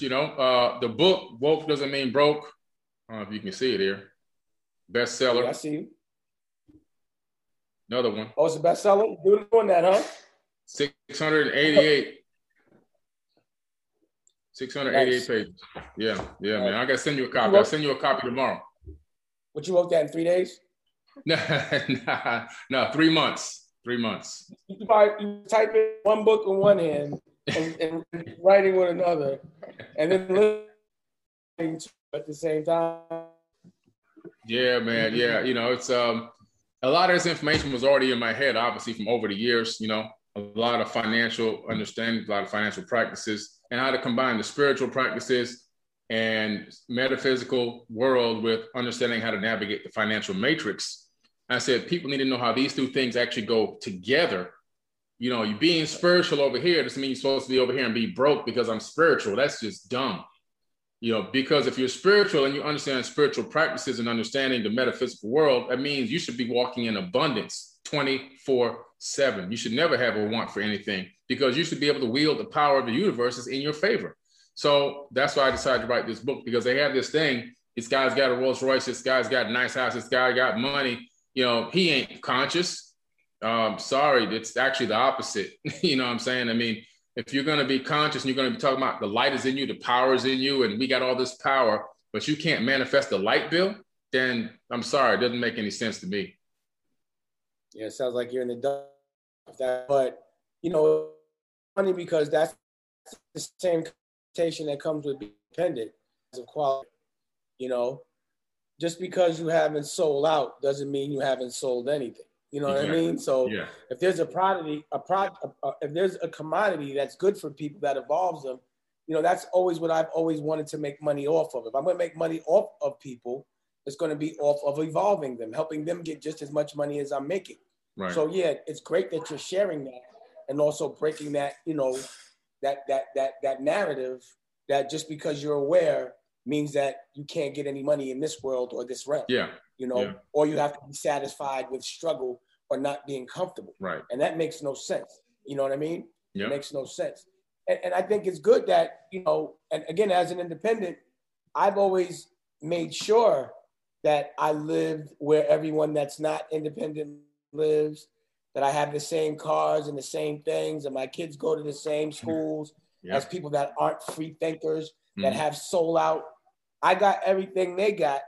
You know, uh, the book "Woke Doesn't Mean Broke." I don't know if you can see it here. Bestseller. Yeah, I see you. Another one. Oh, it's a bestseller. Doing that, huh? 688. 688 Nice. pages. Yeah, yeah, man. I gotta send you a copy. I'll send you a copy tomorrow. What you wrote that in three days? no, no, three months. Three months. You probably you type in one book in one hand and, and writing with another, and then listening at the same time. Yeah, man. Yeah, you know, it's um a lot of this information was already in my head, obviously from over the years. You know, a lot of financial understanding, a lot of financial practices, and how to combine the spiritual practices and metaphysical world with understanding how to navigate the financial matrix. I said people need to know how these two things actually go together. You know, you being spiritual over here doesn't mean you're supposed to be over here and be broke because I'm spiritual. That's just dumb. You know, because if you're spiritual and you understand spiritual practices and understanding the metaphysical world, that means you should be walking in abundance 24 7. You should never have a want for anything because you should be able to wield the power of the universe is in your favor. So that's why I decided to write this book because they have this thing. This guy's got a Rolls Royce. This guy's got a nice house. This guy got money. You know, he ain't conscious. Um, sorry, it's actually the opposite. you know what I'm saying? I mean, if you're going to be conscious and you're going to be talking about the light is in you, the power is in you, and we got all this power, but you can't manifest the light bill, then I'm sorry, it doesn't make any sense to me. Yeah, it sounds like you're in the dark. but you know, funny because that's the same connotation that comes with being dependent of quality. You know, just because you haven't sold out doesn't mean you haven't sold anything. You know what I mean? So Yeah. if there's a commodity, a pro, a, a- if there's a commodity that's good for people that evolves them, you know, that's always what I've always wanted to make money off of. If I'm going to make money off of people, it's going to be off of evolving them, helping them get just as much money as I'm making. Right. So yeah, it's great that you're sharing that and also breaking that, you know, that that that that narrative that just because you're aware means that you can't get any money in this world or this realm. yeah. You know, Yeah. or you have to be satisfied with struggle or not being comfortable. Right. And that makes no sense. You know what I mean? Yeah. It makes no sense. And, and I think it's good that, you know, and again, as an independent, I've always made sure that I lived where everyone that's not independent lives, that I have the same cars and the same things, and my kids go to the same schools Yeah. as people that aren't free thinkers, that Mhm. have soul out. I got everything they got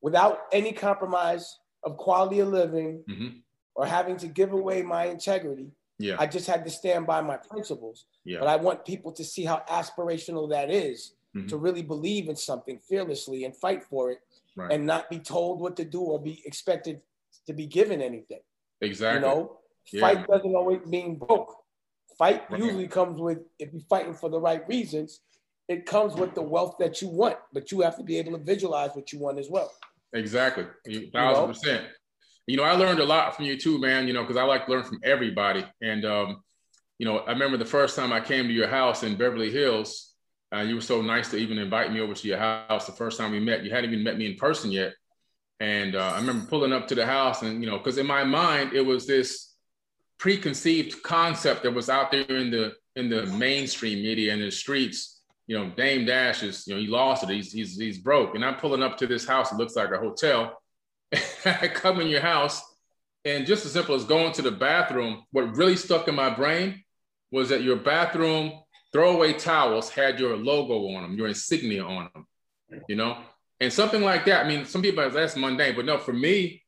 without any compromise of quality of living Mhm. Or having to give away my integrity. Yeah. I just had to stand by my principles. Yeah. But I want people to see how aspirational that is Mhm. to really believe in something fearlessly and fight for it Right. and not be told what to do or be expected to be given anything. exactly. You know, Yeah. fight doesn't always mean broke. Fight Right. usually comes with, if you're fighting for the right reasons, it comes with the wealth that you want, but you have to be able to visualize what you want as well. Exactly. You- Thousand know? percent. You know, I learned a lot from you too, man, you know, because I like to learn from everybody. And, um, you know, I remember the first time I came to your house in Beverly Hills, uh, you were so nice to even invite me over to your house the first time we met. You hadn't even met me in person yet. And uh, I remember pulling up to the house and, you know, because in my mind, it was this preconceived concept that was out there in the in the mainstream media and the streets. You know, Dame Dash is, you know, he lost it. He's he's he's broke. And I'm pulling up to this house. It looks like a hotel. I come in your house, and just as simple as going to the bathroom, what really stuck in my brain was that your bathroom throwaway towels had your logo on them, your insignia on them. You know, and something like that. I mean, some people that's mundane, but no, for me,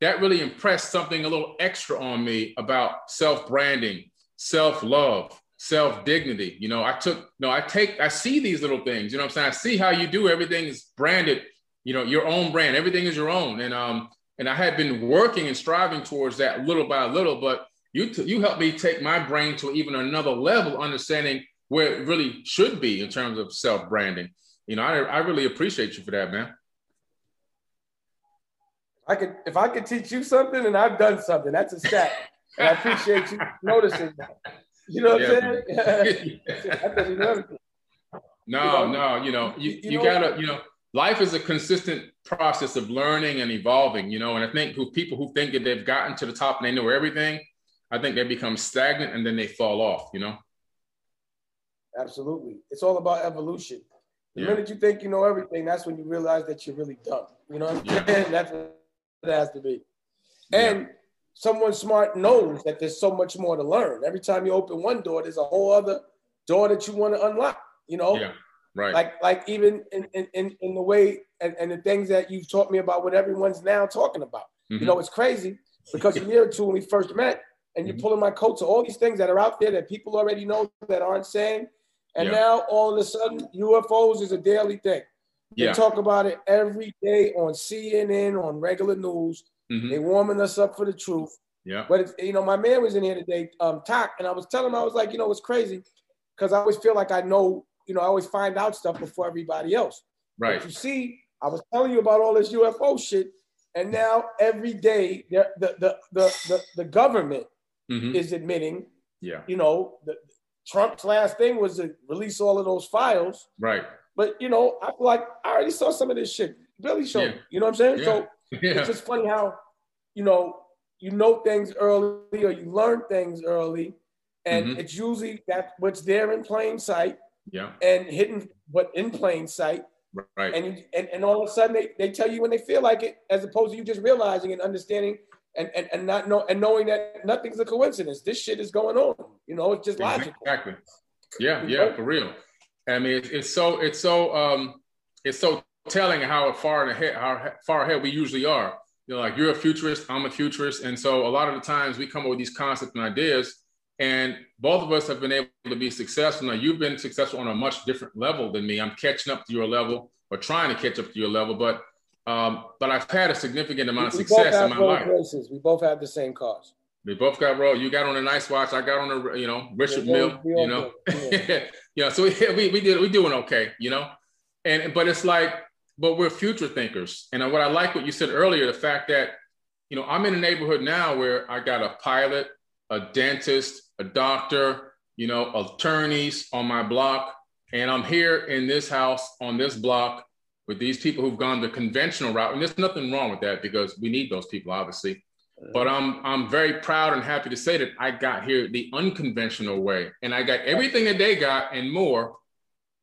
that really impressed something a little extra on me about self branding, self love, self dignity. You know, I took, no, I take, I see these little things. You know what I'm saying? I see how you do everything is branded. You know, your own brand. Everything is your own. And um, and I had been working and striving towards that little by little. But you t- you helped me take my brain to even another level, understanding where it really should be in terms of self branding. You know, I I really appreciate you for that, man. I could, if I could teach you something, and I've done something, that's a stat. And I appreciate you noticing that. You know what Yeah, I'm saying? that doesn't know everything. No, You know? no, you know, you, You- you, you know- gotta, you know, life is a consistent process of learning and evolving, you know, and I think who people who think that they've gotten to the top and they know everything, I think they become stagnant and then they fall off, you know. Absolutely. It's all about evolution. The Yeah. minute you think you know everything, that's when you realize that you're really dumb. You know what I'm Yeah. saying? That's what it has to be. And someone smart knows that there's so much more to learn. Every time you open one door, there's a whole other door that you want to unlock. You know, Yeah. Right. like like even in in, in, the way and, and the things that you've taught me about what everyone's now talking about. Mhm. You know, it's crazy because a year or two when we first met, and you're Mhm. pulling my coat to all these things that are out there that people already know that aren't saying. And Yeah. now all of a sudden, UFOs is a daily thing. They yeah. talk about it every day on CNN, on regular news. Mhm. They warming us up for the truth. Yeah. But it's, you know, my man was in here today, um, Talk, and I was telling him I was like, you know, it's crazy because I always feel like I know, you know, I always find out stuff before everybody else. Right. But you see, I was telling you about all this UFO shit, and now every day the the the the, the, the government Mhm. is admitting, Yeah. you know, the, Trump's last thing was to release all of those files. Right. But you know, I feel like I already saw some of this shit. Billy showed Yeah. me. You know what I'm saying? Yeah. So Yeah. it's just funny how, you know, you know things early or you learn things early, and Mhm. it's usually that what's there in plain sight Yeah. and hidden, but in plain sight. Right. And, and and all of a sudden they, they tell you when they feel like it, as opposed to you just realizing and understanding and, and, and not know and knowing that nothing's a coincidence. This shit is going on. You know, it's just logical. Exactly. Yeah, yeah, for real. I mean, it's, it's so it's so um it's so telling how far ahead how far ahead we usually are. You know, like you're a futurist, I'm a futurist, and so a lot of the times we come up with these concepts and ideas, and both of us have been able to be successful. Now you've been successful on a much different level than me. I'm catching up to your level or trying to catch up to your level, but um, but I've had a significant amount of we both success in my life. Royces. We both have the same cars. We both got roll. You got on a nice watch. I got on a you know Richard Yeah, Mille. You know, good. yeah. So we we we did we doing okay. You know, and but it's like, but we're future thinkers. And what I like what you said earlier, the fact that you know I'm in a neighborhood now where I got a pilot, a dentist, a doctor, you know, attorneys on my block, and I'm here in this house on this block with these people who've gone the conventional route. And there's nothing wrong with that because we need those people, obviously. But I'm I'm very proud and happy to say that I got here the unconventional way, and I got everything that they got and more,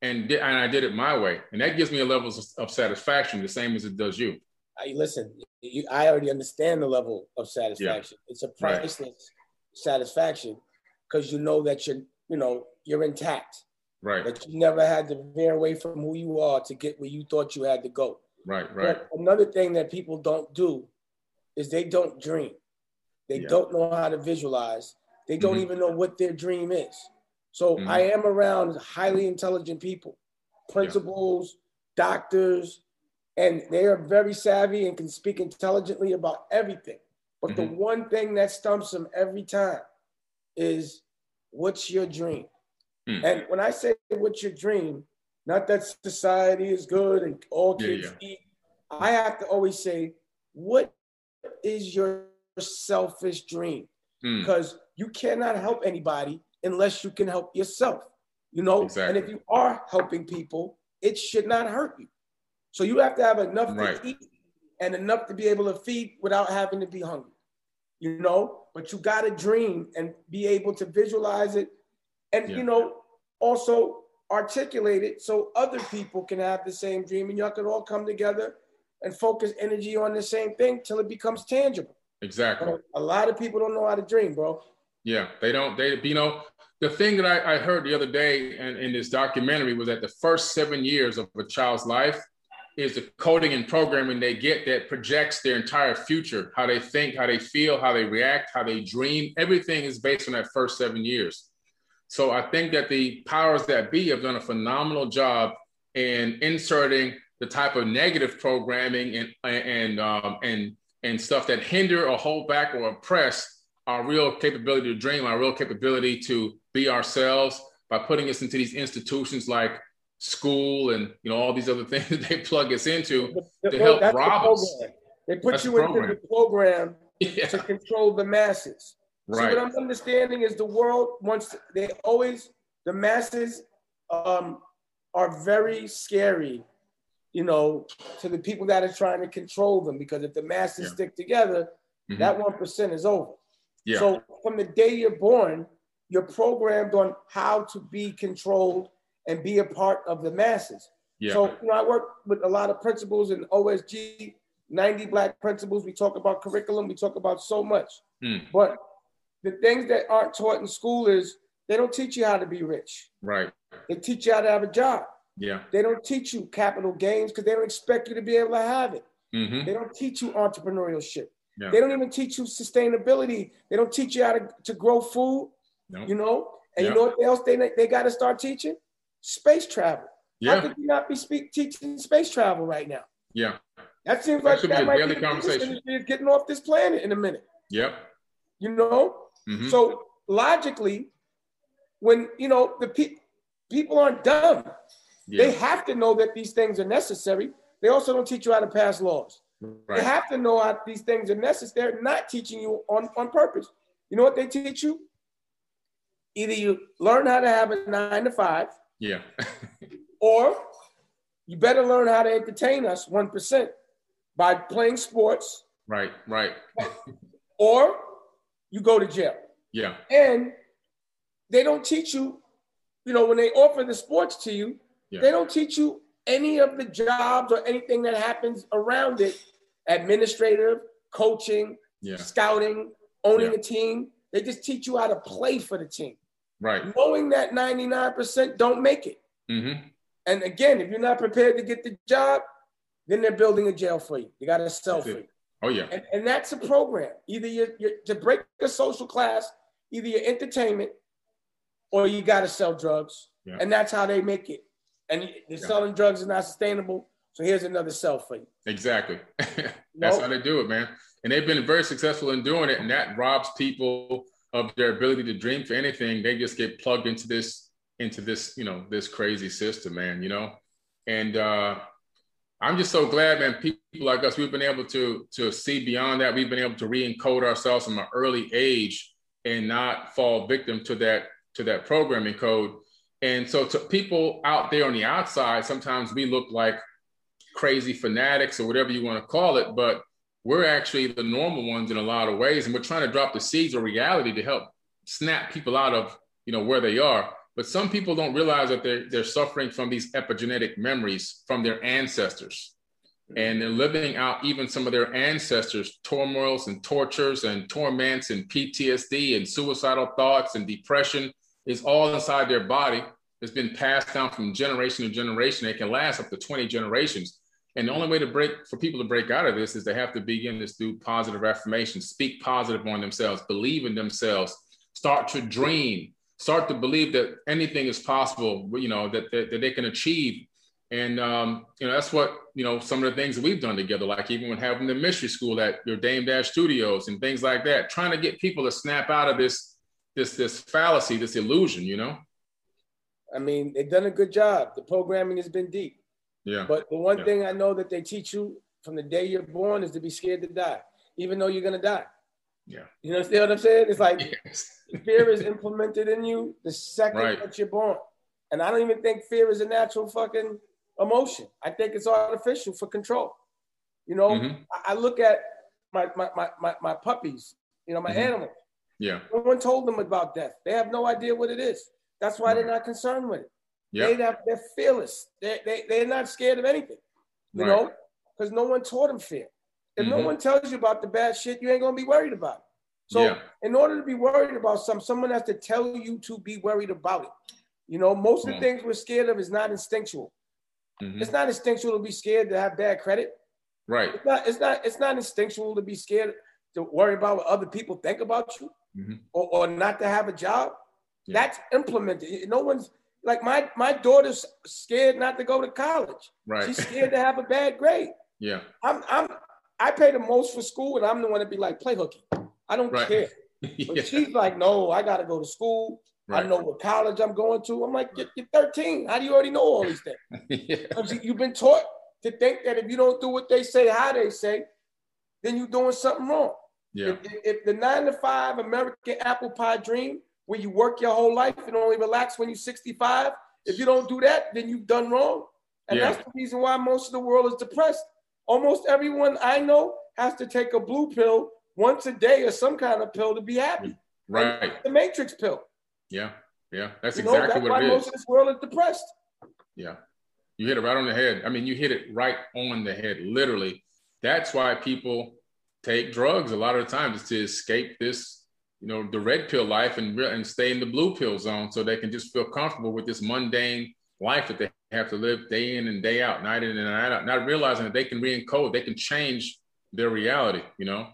and di- and I did it my way, and that gives me a level of, satisfaction, the same as it does you. I, listen, you, I already understand the level of satisfaction. Yeah. It's a priceless satisfaction because you know that you're, you know, you're intact. Right, That you never had to veer away from who you are to get where you thought you had to go. right, right. But another thing that people don't do is they don't dream. They Yeah. don't know how to visualize. They don't Mhm. even know what their dream is. So Mhm. I am around highly intelligent people, principals, doctors, and they are very savvy and can speak intelligently about everything. But the Mhm. one thing that stumps them every time is what's your dream? Hmm. And when I say what's your dream, not that society is good and all Yeah, kids eat, I have to always say, what is your selfish dream? Hmm. Because you cannot help anybody unless you can help yourself. You know, Exactly. and if you are helping people, it should not hurt you. So you have to have enough Right. to eat and enough to be able to feed without having to be hungry. You know, but you got to dream and be able to visualize it and Yeah. you know also articulate it so other people can have the same dream and y'all can all come together and focus energy on the same thing till it becomes tangible. Exactly. A lot of people don't know how to dream, bro. Yeah, they don't. They, you know, the thing that I, I heard the other day in, in this documentary was that the first seven years of a child's life is the coding and programming they get that projects their entire future, how they think, how they feel, how they react, how they dream. Everything is based on that first seven years. So I think that the powers that be have done a phenomenal job in inserting the type of negative programming and and um, and and stuff that hinder or hold back or oppress our real capability to dream, our real capability to be ourselves by putting us into these institutions like school and you know all these other things that they plug us into The- to help that's the rob us. They put That's you the into the program Yeah, to control the masses. See, what I'm understanding is the world wants, they always, the masses um, are very scary, you know, to the people that are trying to control them because if the masses Yeah. stick together, Mhm. that 1% is over. Yeah. So from the day you're born, you're programmed on how to be controlled and be a part of the masses. Yeah. So, you know, I work with a lot of principals in OSG, 90 black principals. We talk about curriculum, we talk about so much. Hmm. But the things that aren't taught in school is they don't teach you how to be rich. Right. They teach you how to have a job. Yeah. They don't teach you capital gains because they don't expect you to be able to have it. Mm-hmm. They don't teach you entrepreneurship. Yeah. They don't even teach you sustainability. They don't teach you how to, to grow food. No. You know, and yeah. you know what else they they got to start teaching? Space travel. Yeah. How could you not be speak, teaching space travel right now? Yeah. That seems that like that might be conversation. Getting off this planet in a minute. Yep. You know. Mm-hmm. So logically, when you know the people people aren't dumb. Yeah. They have to know that these things are necessary. They also don't teach you how to pass laws. Right. They have to know how these things are necessary. They're not teaching you on, on purpose. You know what they teach you? Either you learn how to have a nine to five. Yeah. or you better learn how to entertain us 1% by playing sports. Right, right. or you go to jail. Yeah. And they don't teach you, you know, when they offer the sports to you, yeah. they don't teach you any of the jobs or anything that happens around it administrative, coaching, yeah. scouting, owning yeah. a team. They just teach you how to play for the team. Right. Knowing that 99% don't make it. Mm-hmm. And again, if you're not prepared to get the job, then they're building a jail for you. You got to sell for you. Oh, yeah. And, and that's a program. Either you're, you're to break a social class, either your entertainment or you got to sell drugs. Yeah. And that's how they make it. And they're yeah. selling drugs is not sustainable. So here's another sell for you. Exactly. that's nope. how they do it, man. And they've been very successful in doing it. And that robs people of their ability to dream for anything. They just get plugged into this, into this, you know, this crazy system, man, you know? And uh I'm just so glad, man, people like us, we've been able to to see beyond that. We've been able to re-encode ourselves from an early age and not fall victim to that to that programming code. And so to people out there on the outside, sometimes we look like crazy fanatics or whatever you want to call it, but we're actually the normal ones in a lot of ways. And we're trying to drop the seeds of reality to help snap people out of, you know, where they are. But some people don't realize that they're, they're suffering from these epigenetic memories from their ancestors. Mm-hmm. And they're living out even some of their ancestors' turmoils and tortures and torments and PTSD and suicidal thoughts and depression is all inside their body. It's been passed down from generation to generation. It can last up to 20 generations. And the only way to break for people to break out of this is they have to begin this through positive affirmation, speak positive on themselves, believe in themselves, start to dream, start to believe that anything is possible, you know, that, that, that they can achieve. And, um, you know, that's what, you know, some of the things we've done together, like even when having the mystery school at your Dame Dash Studios and things like that, trying to get people to snap out of this, this, this fallacy, this illusion, you know? I mean, they've done a good job. The programming has been deep. Yeah. But the one yeah. thing I know that they teach you from the day you're born is to be scared to die, even though you're gonna die. Yeah. You understand what I'm saying? It's like yes. fear is implemented in you the second right. that you're born. And I don't even think fear is a natural fucking emotion. I think it's artificial for control. You know, mm-hmm. I, look at my, my my my, my puppies, you know, my mm-hmm. animals. Yeah. No one told them about death. They have no idea what it is. That's why right. they're not concerned with it. Yep. They, they're fearless. They, they, they're not scared of anything, you right. know, because no one taught them fear. If mm-hmm. no one tells you about the bad shit, you ain't gonna be worried about it. So, yeah. in order to be worried about something, someone has to tell you to be worried about it. You know, most of the things we're scared of is not instinctual. Mm-hmm. It's not instinctual to be scared to have bad credit. Right. It's not. It's not. It's not instinctual to be scared to worry about what other people think about you, mm-hmm. or, or not to have a job. Yeah. That's implemented. No one's like my my daughter's scared not to go to college. Right. She's scared to have a bad grade. Yeah. I'm I'm I pay the most for school, and I'm the one to be like, play hooky. I don't right. care. yeah. She's like, no, I got to go to school. Right. I know what college I'm going to. I'm like, you're, you're 13. How do you already know all these things? yeah. You've been taught to think that if you don't do what they say, how they say, then you're doing something wrong. Yeah. If, if the nine to five American apple pie dream where you work your whole life and only relax when you're 65. If you don't do that, then you've done wrong. And yeah. that's the reason why most of the world is depressed. Almost everyone I know has to take a blue pill once a day or some kind of pill to be happy. Mm, right. the matrix pill. Yeah. Yeah, that's you exactly know, that's what it is. Most of this world is depressed. Yeah, you hit it right on the head. I mean, you hit it right on the head, literally. That's why people take drugs a lot of the times to escape this, you know, the red pill life and and stay in the blue pill zone, so they can just feel comfortable with this mundane life that they have to live day in and day out, night in and night out, not realizing that they can re-encode, they can change their reality, you know.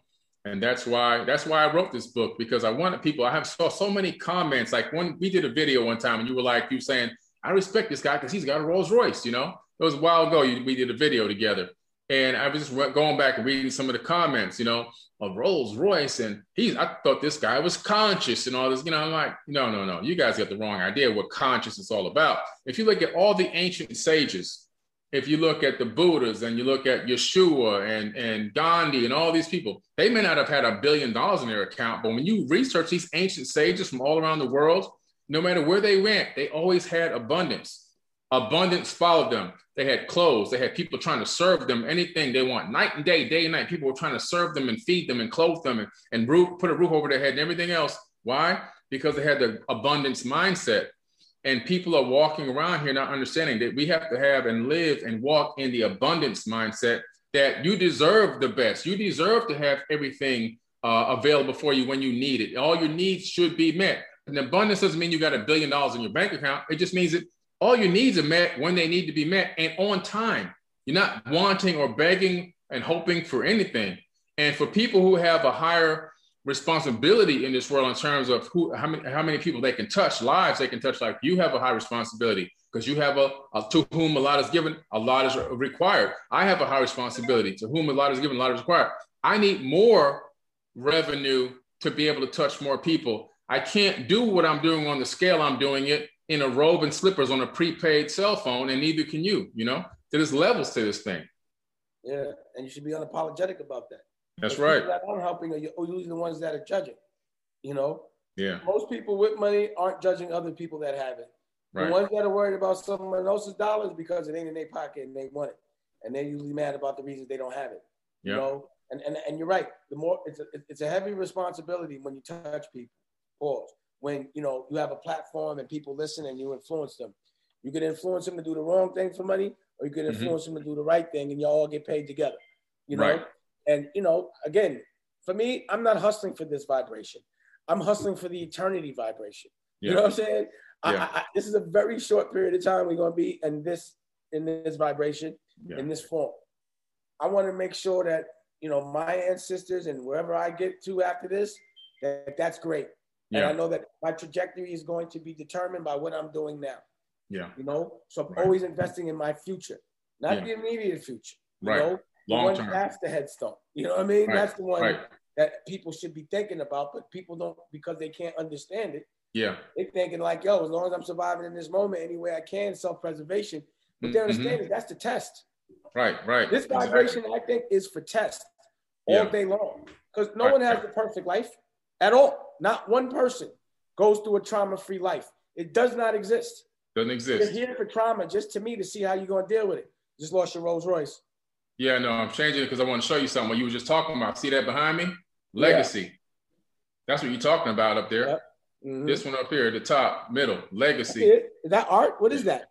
And that's why that's why I wrote this book because I wanted people. I have saw so many comments. Like when we did a video one time, and you were like, you saying, "I respect this guy because he's got a Rolls Royce." You know, it was a while ago. You, we did a video together, and I was just going back and reading some of the comments. You know, of Rolls Royce, and he's. I thought this guy was conscious and all this. You know, I'm like, no, no, no. You guys got the wrong idea what conscious is all about. If you look at all the ancient sages, if you look at the Buddhas and you look at Yeshua and, and Gandhi and all these people, they may not have had a billion dollars in their account, but when you research these ancient sages from all around the world, no matter where they went, they always had abundance. Abundance followed them. They had clothes. They had people trying to serve them anything they want, night and day, day and night. People were trying to serve them and feed them and clothe them and, and roof, put a roof over their head and everything else. Why? Because they had the abundance mindset. And people are walking around here not understanding that we have to have and live and walk in the abundance mindset that you deserve the best. You deserve to have everything uh, available for you when you need it. All your needs should be met. And abundance doesn't mean you got a billion dollars in your bank account. It just means that all your needs are met when they need to be met and on time. You're not wanting or begging and hoping for anything. And for people who have a higher responsibility in this world in terms of who how many how many people they can touch lives they can touch like you have a high responsibility because you have a, a, to whom a lot is given a lot is required i have a high responsibility to whom a lot is given a lot is required i need more revenue to be able to touch more people i can't do what i'm doing on the scale i'm doing it in a robe and slippers on a prepaid cell phone and neither can you you know there's levels to this thing yeah and you should be unapologetic about that that's the right. That aren't helping are usually the ones that are judging. You know. Yeah. Most people with money aren't judging other people that have it. Right. The ones that are worried about someone else's dollars because it ain't in their pocket and they want it, and they're usually mad about the reasons they don't have it. You know. And, and and you're right. The more it's a it's a heavy responsibility when you touch people. Pause. When you know you have a platform and people listen and you influence them. You can influence them to do the wrong thing for money, or you can mm-hmm. influence mm-hmm. them to do the right thing, and you all get paid together. You know. Right. And you know, again, for me, I'm not hustling for this vibration. I'm hustling for the eternity vibration. Yeah. You know what I'm saying? Yeah. I, I, this is a very short period of time we're going to be in this in this vibration yeah. in this form. I want to make sure that you know my ancestors and wherever I get to after this, that that's great. Yeah. And I know that my trajectory is going to be determined by what I'm doing now. Yeah. You know, so I'm right. always investing in my future, not yeah. the immediate future. You right. know, Long term. That's the headstone. You know what I mean? Right. That's the one right. that people should be thinking about, but people don't because they can't understand it. Yeah. They're thinking like, yo, as long as I'm surviving in this moment any way I can, self-preservation. But mm-hmm. they understand that's the test. Right, right. This vibration, exactly. I think, is for test all yeah. day long. Because no right. one has the perfect life at all. Not one person goes through a trauma-free life. It does not exist. Doesn't exist. You're here for trauma, just to me, to see how you're going to deal with it. Just lost your Rolls Royce. Yeah, no, I'm changing it because I want to show you something. What you were just talking about. See that behind me? Legacy. Yeah. That's what you're talking about up there. Yep. Mm-hmm. This one up here the top, middle, legacy. Is that art? What is that?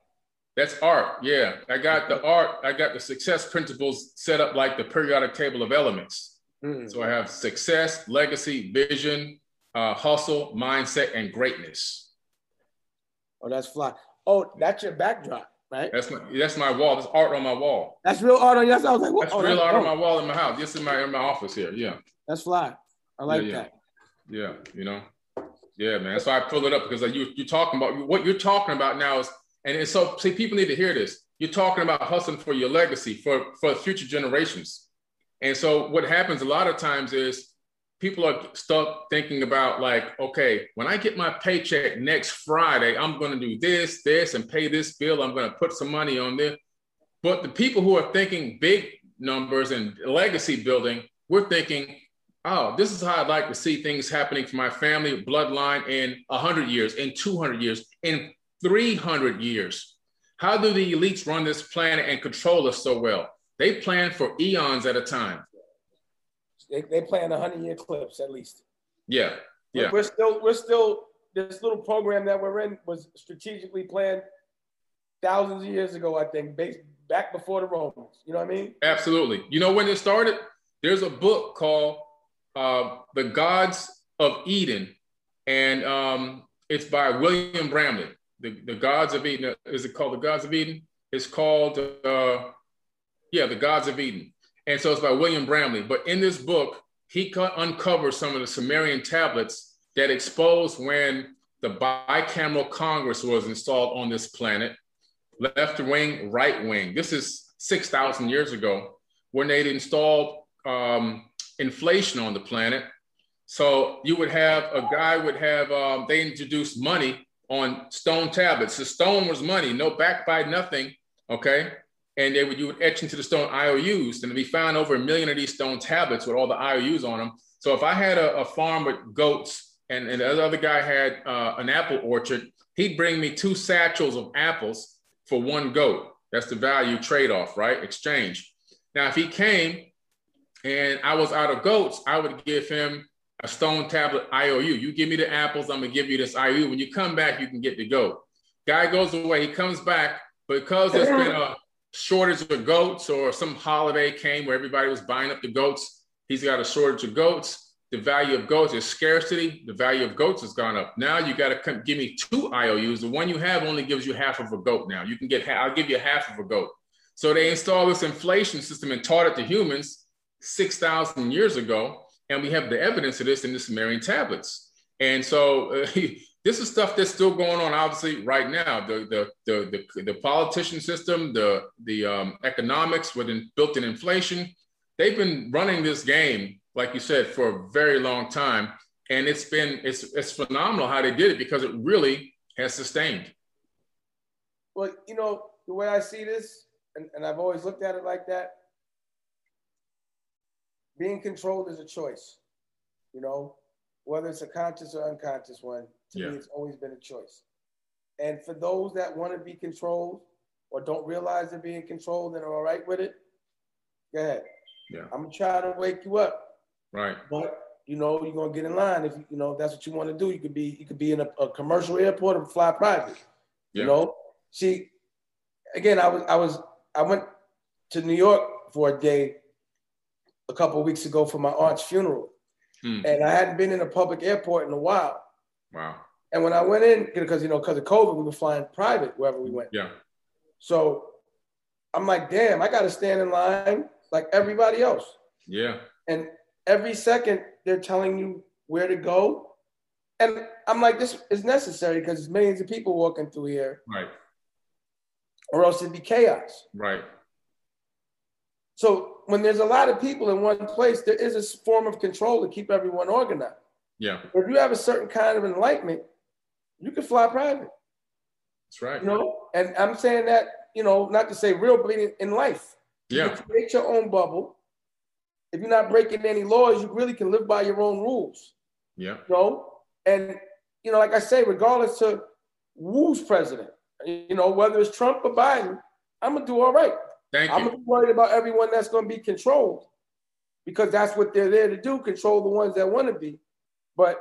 That's art. Yeah. I got the art, I got the success principles set up like the periodic table of elements. Mm-hmm. So I have success, legacy, vision, uh, hustle, mindset, and greatness. Oh, that's fly. Oh, that's your backdrop right? That's my that's my wall. That's art on my wall. That's real art on your. I was like, what? That's oh, real that's art on my wall in my house. This is my in my office here. Yeah. That's fly. I like yeah, yeah. that. Yeah, you know. Yeah, man. That's why I pull it up because you you're talking about what you're talking about now is, and it's so see people need to hear this. You're talking about hustling for your legacy for for future generations, and so what happens a lot of times is people are stuck thinking about like, okay, when I get my paycheck next Friday, I'm going to do this, this, and pay this bill. I'm going to put some money on this. But the people who are thinking big numbers and legacy building, we're thinking, oh, this is how I'd like to see things happening for my family bloodline in 100 years, in 200 years, in 300 years. How do the elites run this planet and control us so well? They plan for eons at a time. They they plan hundred year clips at least. Yeah, yeah. We're still we're still this little program that we're in was strategically planned thousands of years ago, I think, based back before the Romans. You know what I mean? Absolutely. You know when it started? There's a book called uh, "The Gods of Eden," and um, it's by William Bramlett. The, the Gods of Eden. Is it called The Gods of Eden? It's called, uh, yeah, The Gods of Eden. And so it's by William Bramley. But in this book, he uncovers some of the Sumerian tablets that expose when the bicameral Congress was installed on this planet, left wing, right wing. This is 6,000 years ago when they installed um, inflation on the planet. So you would have a guy would have, um, they introduced money on stone tablets. The stone was money, no backed by nothing, okay? And they would you would etch into the stone IOUs, and we found over a million of these stone tablets with all the IOUs on them. So if I had a, a farm with goats, and, and the other guy had uh, an apple orchard, he'd bring me two satchels of apples for one goat. That's the value trade-off, right? Exchange. Now, if he came and I was out of goats, I would give him a stone tablet IOU. You give me the apples, I'm gonna give you this IOU. When you come back, you can get the goat. Guy goes away, he comes back because there's been a shortage of goats or some holiday came where everybody was buying up the goats. He's got a shortage of goats. The value of goats is scarcity. The value of goats has gone up. Now you got to give me two IOUs. The one you have only gives you half of a goat now. You can get, I'll give you half of a goat. So they installed this inflation system and taught it to humans 6,000 years ago. And we have the evidence of this in the Sumerian tablets. And so uh, this is stuff that's still going on, obviously, right now. The the the the, the politician system, the the um, economics within built-in inflation, they've been running this game, like you said, for a very long time, and it's been it's it's phenomenal how they did it because it really has sustained. Well, you know the way I see this, and, and I've always looked at it like that. Being controlled is a choice, you know, whether it's a conscious or unconscious one to yeah. me, it's always been a choice. And for those that want to be controlled or don't realize they're being controlled and are all right with it, go ahead. Yeah. I'm gonna try to wake you up. Right. But you know, you're gonna get in line if you know that's what you want to do. You could be you could be in a, a commercial airport or fly private. Yeah. You know, see, again, I was I was I went to New York for a day a couple weeks ago for my aunt's funeral, hmm. and I hadn't been in a public airport in a while. Wow. And when I went in, because you know, because of COVID, we were flying private wherever we went. Yeah. So I'm like, damn, I got to stand in line like everybody else. Yeah. And every second they're telling you where to go, and I'm like, this is necessary because there's millions of people walking through here. Right. Or else it'd be chaos. Right. So when there's a lot of people in one place, there is a form of control to keep everyone organized. Yeah. If you have a certain kind of enlightenment, you can fly private. That's right. You know, and I'm saying that, you know, not to say real, but in, life. Yeah. You create your own bubble. If you're not breaking any laws, you really can live by your own rules. Yeah. You know, and you know, like I say, regardless to who's president, you know, whether it's Trump or Biden, I'm gonna do all right. Thank you. I'm you. gonna be worried about everyone that's gonna be controlled because that's what they're there to do, control the ones that want to be. But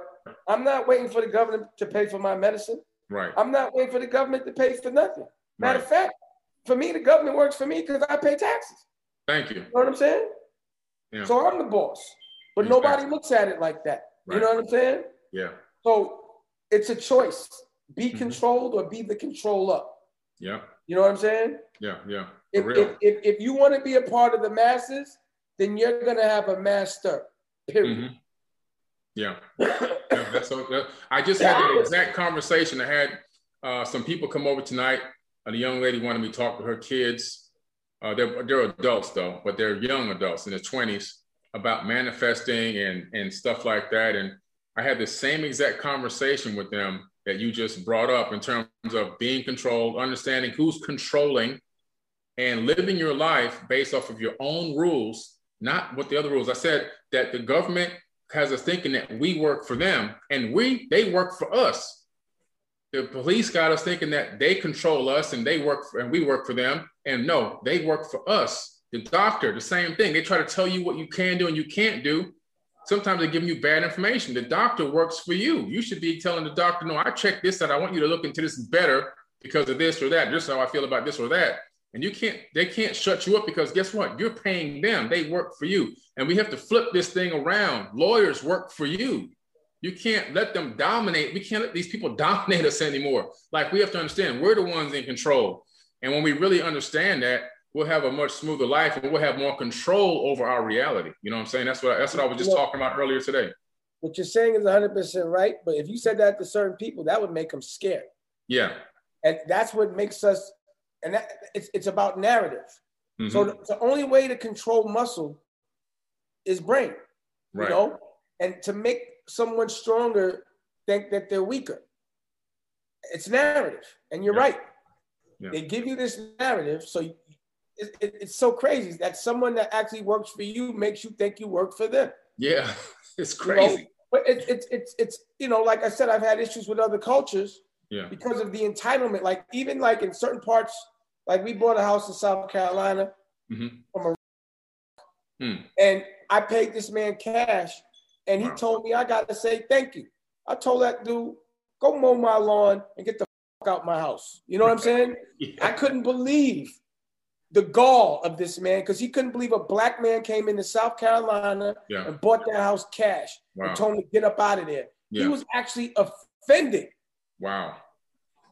I'm not waiting for the government to pay for my medicine. Right. I'm not waiting for the government to pay for nothing. Matter right. of fact, for me, the government works for me because I pay taxes. Thank you. You know what I'm saying? Yeah. So I'm the boss. But exactly. nobody looks at it like that. Right. You know what I'm saying? Yeah. So it's a choice. Be mm-hmm. controlled or be the controller. Yeah. You know what I'm saying? Yeah, yeah. If, if, if, if, you want to be a part of the masses, then you're going to have a master, period. Mm-hmm. Yeah. yeah that's so, that, I just had that exact conversation. I had uh, some people come over tonight. And the young lady wanted me to talk to her kids. Uh, they're, they're adults though, but they're young adults in their 20s about manifesting and, and stuff like that. And I had the same exact conversation with them that you just brought up in terms of being controlled, understanding who's controlling, and living your life based off of your own rules, not what the other rules. I said that the government has us thinking that we work for them and we they work for us. The police got us thinking that they control us and they work for and we work for them. And no, they work for us. The doctor, the same thing. They try to tell you what you can do and you can't do sometimes they're giving you bad information. The doctor works for you. You should be telling the doctor, no, I checked this out. I want you to look into this better because of this or that. This is how I feel about this or that. And you can't, they can't shut you up because guess what? You're paying them. They work for you. And we have to flip this thing around. Lawyers work for you. You can't let them dominate. We can't let these people dominate us anymore. Like we have to understand we're the ones in control. And when we really understand that, we'll have a much smoother life and we'll have more control over our reality. You know what I'm saying? That's what that's what I was just talking about earlier today. What you're saying is 100% right, but if you said that to certain people, that would make them scared. Yeah. And that's what makes us and that it's it's about narrative. Mm-hmm. So the, the, only way to control muscle is brain. Right. You know, and to make someone stronger think that they're weaker. It's narrative, and you're yeah. right. Yeah. They give you this narrative, so it, it, it's so crazy that someone that actually works for you makes you think you work for them. Yeah, it's crazy. You know? But it's it's it's it's you know, like I said, I've had issues with other cultures. Yeah. Because of the entitlement, like even like in certain parts, like we bought a house in South Carolina mm-hmm. from a, hmm. and I paid this man cash and he wow. told me I got to say thank you. I told that dude, go mow my lawn and get the fuck out my house. You know what I'm saying? yeah. I couldn't believe the gall of this man because he couldn't believe a black man came into South Carolina yeah. and bought that house cash wow. and told him to get up out of there. Yeah. He was actually offended. Wow.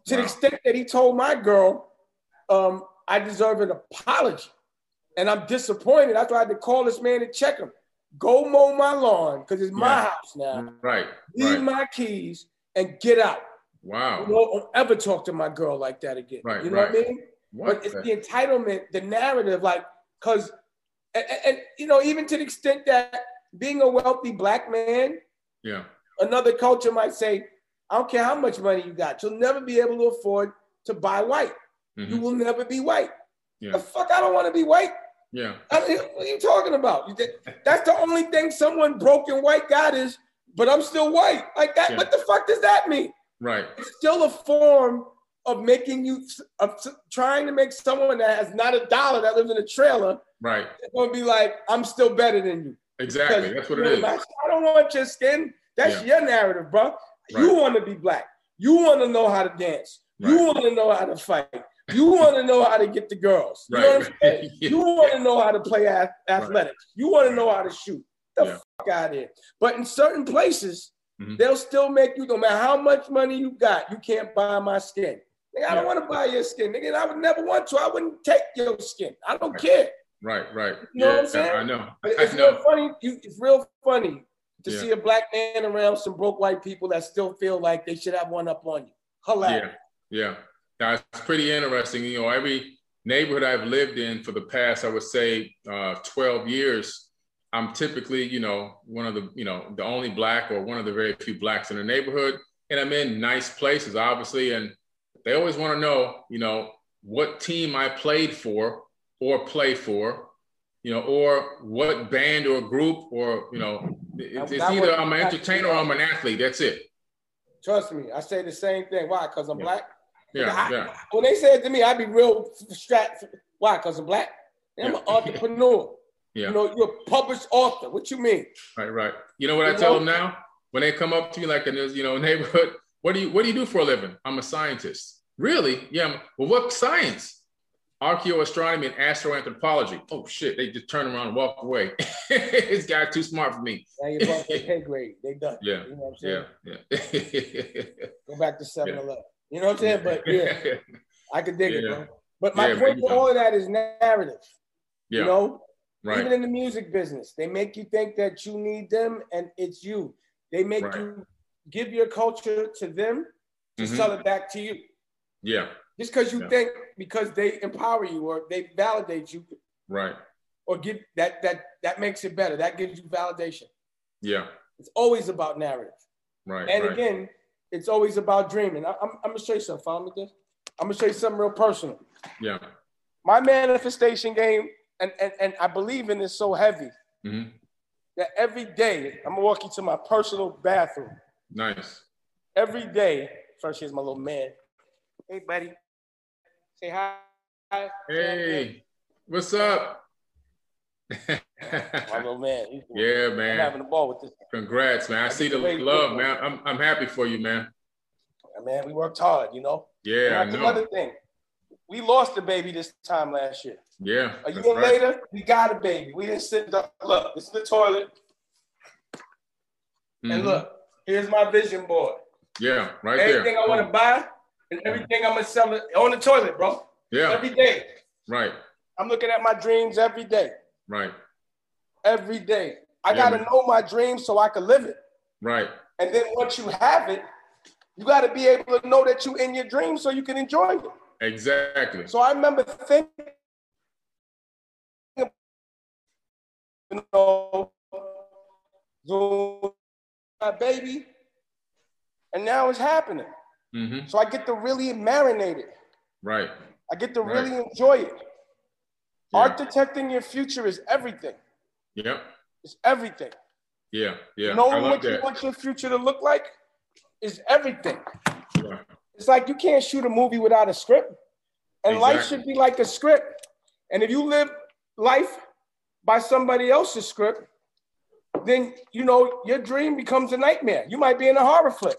To wow. the extent that he told my girl, um, I deserve an apology. And I'm disappointed. That's why I had to call this man and check him. Go mow my lawn because it's my yeah. house now. Right. Leave right. my keys and get out. Wow. You don't ever talk to my girl like that again. Right. You know right. what I mean? What but it's the entitlement, the narrative, like, because, and, and, you know, even to the extent that being a wealthy black man, yeah, another culture might say, I don't care how much money you got, you'll never be able to afford to buy white. Mm-hmm. You will never be white. Yeah. The fuck, I don't want to be white. Yeah. I mean, what are you talking about? That's the only thing someone broken white got is, but I'm still white. Like that. Yeah. What the fuck does that mean? Right. It's still a form of making you, of trying to make someone that has not a dollar that lives in a trailer. Right. It's going to be like, I'm still better than you. Exactly. That's what it is. I don't want your skin. That's yeah. your narrative, bro. Right. You want to be black. You want to know how to dance. Right. You want to know how to fight. You want to know how to get the girls. You right. know what I'm saying? yeah. You want to know how to play athletics. Right. You want to know how to shoot. The yeah. fuck out of here. But in certain places, mm-hmm. they'll still make you, no matter how much money you got, you can't buy my skin. Nigga, I yeah. don't want to buy your skin. Nigga, I would never want to. I wouldn't take your skin. I don't care. Right, right. You know what I'm saying? I know. it's I know. real funny. You, it's real funny to see a black man around some broke white people that still feel like they should have one up on you. Hilarious. Yeah, yeah. Now, it's pretty interesting. You know, every neighborhood I've lived in for the past, I would say, uh, 12 years, I'm typically, you know, one of the, you know, the only black or one of the very few blacks in the neighborhood. And I'm in nice places, obviously. And they always want to know, you know, what team I played for or play for, you know, or what band or group or, you know, it's, it's either I'm an entertainer or I'm an athlete. That's it. Trust me, I say the same thing. Why? Because I'm yeah. black. Yeah, I, yeah. When they said to me, I'd be real strapped. Why? Because I'm black. I'm yeah. an entrepreneur. Yeah. You know, you're a published author. What you mean? Right, right. You know what you I tell them now? When they come up to me like in this, you know, neighborhood, what do you what do you do for a living? I'm a scientist. Really? Yeah. I'm, well, what science? Archaeoastronomy and astroanthropology. Oh shit! They just turn around and walk away. this guy's too smart for me. Now you're above their pay grade. They done. Yeah. You know what I'm saying? Yeah. Yeah. Go back to 7-Eleven. You know what I'm saying? But yeah, I could dig yeah. it, bro. But my yeah, point for all of that is narrative. Yeah. You know, right. even in the music business, they make you think that you need them and it's you. They make right. you give your culture to them to mm-hmm. sell it back to you. Yeah. Just because you yeah. think because they empower you or they validate you. Right. Or give that that that makes it better. That gives you validation. Yeah. It's always about narrative. Right. And right. again, it's always about dreaming. I, am I'm gonna show you something. Follow me this. I'm gonna show you something real personal. Yeah. My manifestation game, and and, and I believe in this so heavy mm-hmm. that every day I'm gonna walk you to my personal bathroom. Nice. Every day. First, here's my little man. Hey, buddy. Say hi. hi. Hey, what's up? My little man. yeah, man. I'm having the ball with this. Congrats, man. I, I see the love, man. I'm, I'm happy for you, man. Man, we worked hard, you know. Yeah, and that's another thing. We lost the baby this time last year. Yeah. A year right. later, we got a baby. We didn't sit down. Look, this is the toilet. Mm-hmm. And look, here's my vision board. Yeah, right everything there. Everything I want to buy and everything I'm gonna sell it on the toilet, bro. Yeah. Every day. Right. I'm looking at my dreams every day. Right. Every day. I yeah, gotta man. know my dreams so I can live it. Right. And then once you have it, you gotta be able to know that you're in your dreams so you can enjoy it. Exactly. So I remember thinking, you know, my baby, and now it's happening. Mm-hmm. So I get to really marinate it. Right. I get to right. really enjoy it. Yeah. Architecting your future is everything. Yep. It's everything. Yeah, yeah. Knowing what that. you want your future to look like is everything. Yeah. It's like you can't shoot a movie without a script. And exactly. life should be like a script. And if you live life by somebody else's script, then you know your dream becomes a nightmare. You might be in a horror flick.